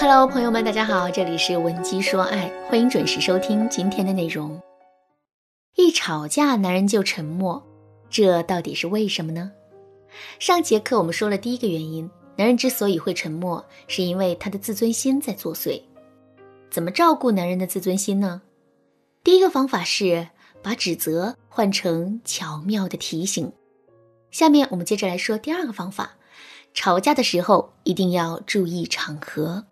Hello，朋友们，大家好，这里是文姬说爱，欢迎准时收听今天的内容。一吵架，男人就沉默，这到底是为什么呢？上节课我们说了第一个原因，男人之所以会沉默，是因为他的自尊心在作祟。怎么照顾男人的自尊心呢？第一个方法是把指责换成巧妙的提醒。下面我们接着来说第二个方法，吵架的时候一定要注意场合。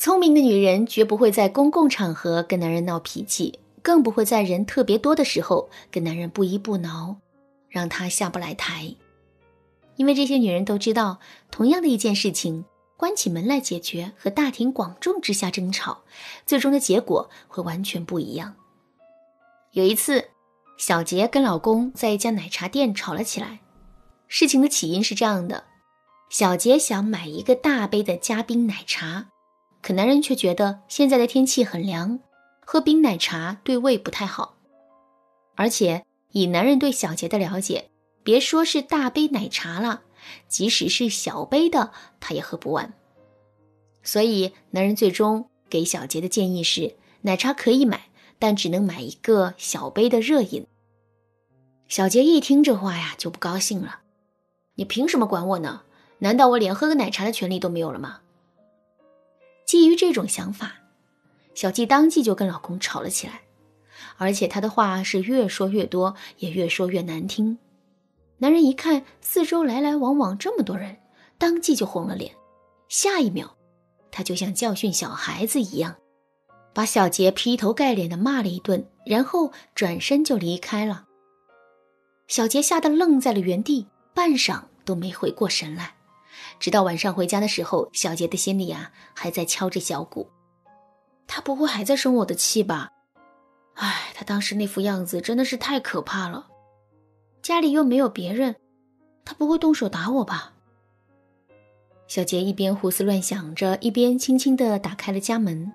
聪明的女人绝不会在公共场合跟男人闹脾气，更不会在人特别多的时候跟男人不依不挠，让他下不来台。因为这些女人都知道，同样的一件事情，关起门来解决和大庭广众之下争吵，最终的结果会完全不一样。有一次，小杰跟老公在一家奶茶店吵了起来。事情的起因是这样的：小杰想买一个大杯的加冰奶茶。可男人却觉得现在的天气很凉，喝冰奶茶对胃不太好。而且以男人对小杰的了解，别说是大杯奶茶了，即使是小杯的，他也喝不完。所以男人最终给小杰的建议是：奶茶可以买，但只能买一个小杯的热饮。小杰一听这话呀，就不高兴了：“你凭什么管我呢？难道我连喝个奶茶的权利都没有了吗？”基于这种想法，小季当即就跟老公吵了起来，而且他的话是越说越多，也越说越难听。男人一看四周来来往往这么多人，当即就红了脸。下一秒，他就像教训小孩子一样，把小杰劈头盖脸的骂了一顿，然后转身就离开了。小杰吓得愣在了原地，半晌都没回过神来。直到晚上回家的时候，小杰的心里啊还在敲着小鼓，他不会还在生我的气吧？唉，他当时那副样子真的是太可怕了。家里又没有别人，他不会动手打我吧？小杰一边胡思乱想着，一边轻轻地打开了家门。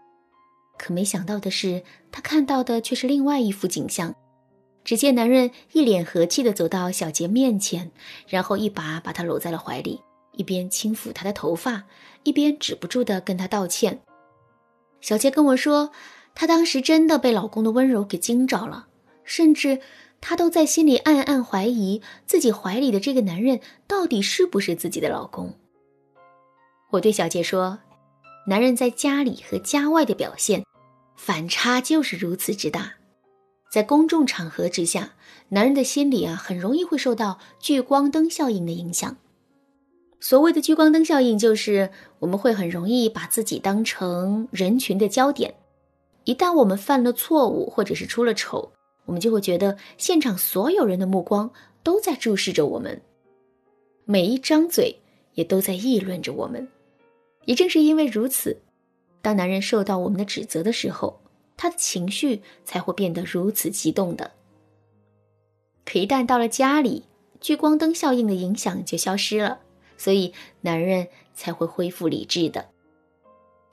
可没想到的是，他看到的却是另外一幅景象。只见男人一脸和气地走到小杰面前，然后一把把他搂在了怀里。一边轻抚她的头发，一边止不住的跟她道歉。小杰跟我说，她当时真的被老公的温柔给惊着了，甚至她都在心里暗暗怀疑自己怀里的这个男人到底是不是自己的老公。我对小杰说，男人在家里和家外的表现反差就是如此之大，在公众场合之下，男人的心里啊很容易会受到聚光灯效应的影响。所谓的聚光灯效应，就是我们会很容易把自己当成人群的焦点。一旦我们犯了错误，或者是出了丑，我们就会觉得现场所有人的目光都在注视着我们，每一张嘴也都在议论着我们。也正是因为如此，当男人受到我们的指责的时候，他的情绪才会变得如此激动的。可一旦到了家里，聚光灯效应的影响就消失了。所以，男人才会恢复理智的。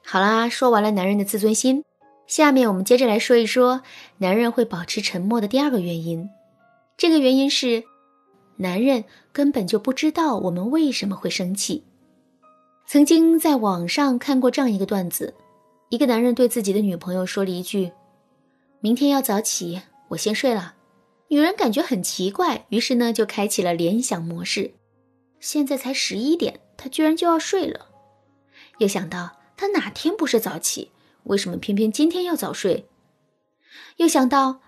好啦，说完了男人的自尊心，下面我们接着来说一说男人会保持沉默的第二个原因。这个原因是，男人根本就不知道我们为什么会生气。曾经在网上看过这样一个段子：一个男人对自己的女朋友说了一句：“明天要早起，我先睡了。”女人感觉很奇怪，于是呢就开启了联想模式。现在才十一点，他居然就要睡了。又想到他哪天不是早起，为什么偏偏今天要早睡？又想到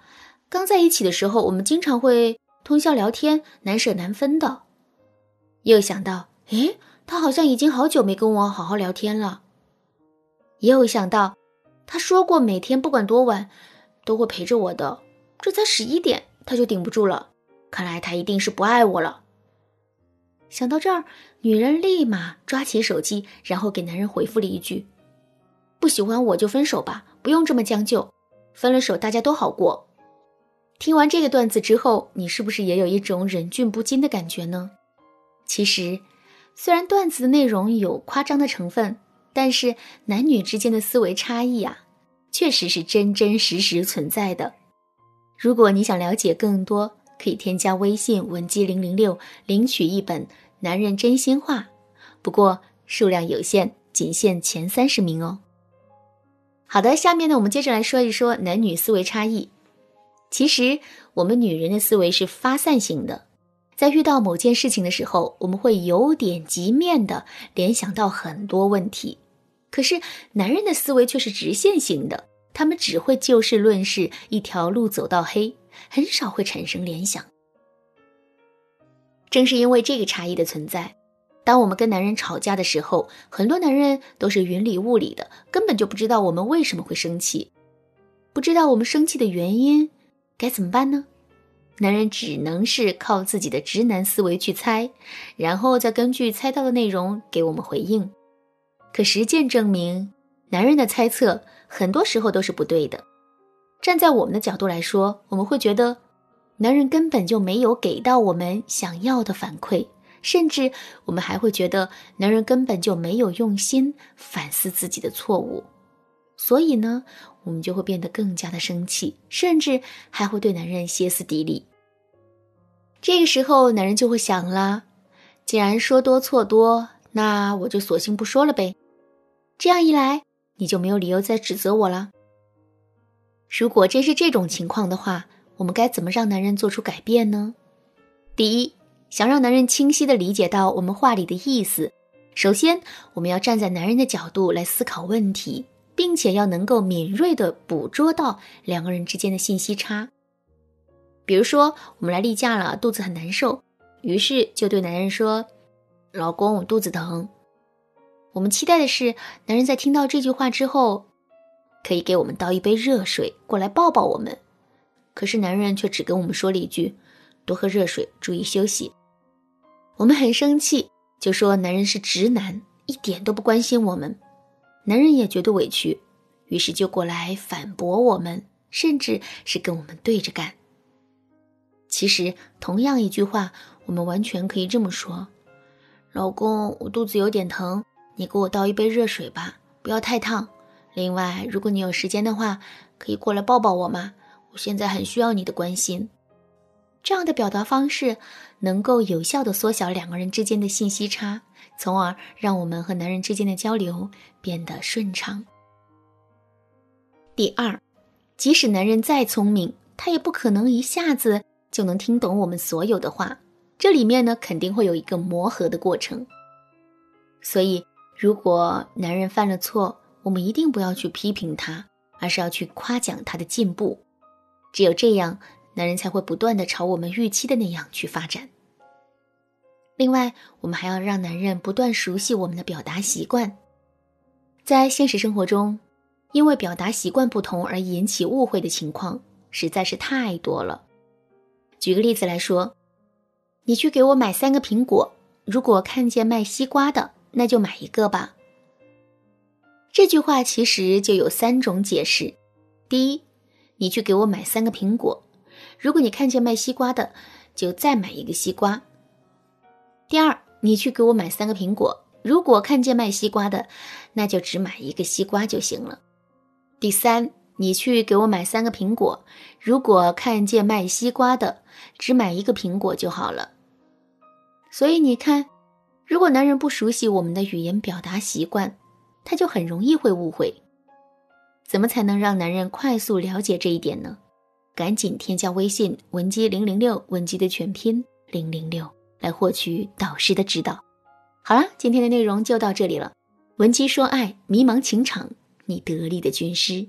刚在一起的时候，我们经常会通宵聊天，难舍难分的。又想到，诶，他好像已经好久没跟我好好聊天了。又想到，他说过每天不管多晚都会陪着我的，这才十一点他就顶不住了。看来他一定是不爱我了。想到这儿，女人立马抓起手机，然后给男人回复了一句：“不喜欢我就分手吧，不用这么将就，分了手大家都好过。”听完这个段子之后，你是不是也有一种忍俊不禁的感觉呢？其实，虽然段子的内容有夸张的成分，但是男女之间的思维差异啊，确实是真真实实存在的。如果你想了解更多，可以添加微信文姬零零六，领取一本。男人真心话，不过数量有限，仅限前三十名哦。好的，下面呢，我们接着来说一说男女思维差异。其实，我们女人的思维是发散型的，在遇到某件事情的时候，我们会由点及面的联想到很多问题。可是，男人的思维却是直线型的，他们只会就事论事，一条路走到黑，很少会产生联想。正是因为这个差异的存在。当我们跟男人吵架的时候，很多男人都是云里雾里的，根本就不知道我们为什么会生气，不知道我们生气的原因，该怎么办呢？男人只能是靠自己的直男思维去猜，然后再根据猜到的内容给我们回应。可实践证明，男人的猜测很多时候都是不对的。站在我们的角度来说，我们会觉得，男人根本就没有给到我们想要的反馈。甚至我们还会觉得男人根本就没有用心反思自己的错误，所以呢，我们就会变得更加的生气，甚至还会对男人歇斯底里。这个时候，男人就会想了：既然说多错多，那我就索性不说了呗。这样一来，你就没有理由再指责我了。如果真是这种情况的话，我们该怎么让男人做出改变呢？第一。想让男人清晰地理解到我们话里的意思，首先我们要站在男人的角度来思考问题，并且要能够敏锐地捕捉到两个人之间的信息差。比如说，我们来例假了，肚子很难受，于是就对男人说：“老公，我肚子疼。”我们期待的是，男人在听到这句话之后，可以给我们倒一杯热水过来抱抱我们。可是男人却只跟我们说了一句：“多喝热水，注意休息。”我们很生气，就说男人是直男，一点都不关心我们。男人也觉得委屈，于是就过来反驳我们，甚至是跟我们对着干。其实，同样一句话，我们完全可以这么说：“老公，我肚子有点疼，你给我倒一杯热水吧，不要太烫。另外，如果你有时间的话，可以过来抱抱我吗？我现在很需要你的关心。”这样的表达方式能够有效的缩小两个人之间的信息差，从而让我们和男人之间的交流变得顺畅。第二，即使男人再聪明，他也不可能一下子就能听懂我们所有的话，这里面呢肯定会有一个磨合的过程。所以，如果男人犯了错，我们一定不要去批评他，而是要去夸奖他的进步，只有这样。男人才会不断的朝我们预期的那样去发展。另外，我们还要让男人不断熟悉我们的表达习惯。在现实生活中，因为表达习惯不同而引起误会的情况实在是太多了。举个例子来说，你去给我买三个苹果，如果看见卖西瓜的，那就买一个吧。这句话其实就有三种解释：第一，你去给我买三个苹果。如果你看见卖西瓜的，就再买一个西瓜。第二，你去给我买三个苹果。如果看见卖西瓜的，那就只买一个西瓜就行了。第三，你去给我买三个苹果。如果看见卖西瓜的，只买一个苹果就好了。所以你看，如果男人不熟悉我们的语言表达习惯，他就很容易会误会。怎么才能让男人快速了解这一点呢？赶紧添加微信文姬零零六，文姬的全拼零零六，来获取导师的指导。好啦，今天的内容就到这里了。文姬说爱，迷茫情场，你得力的军师。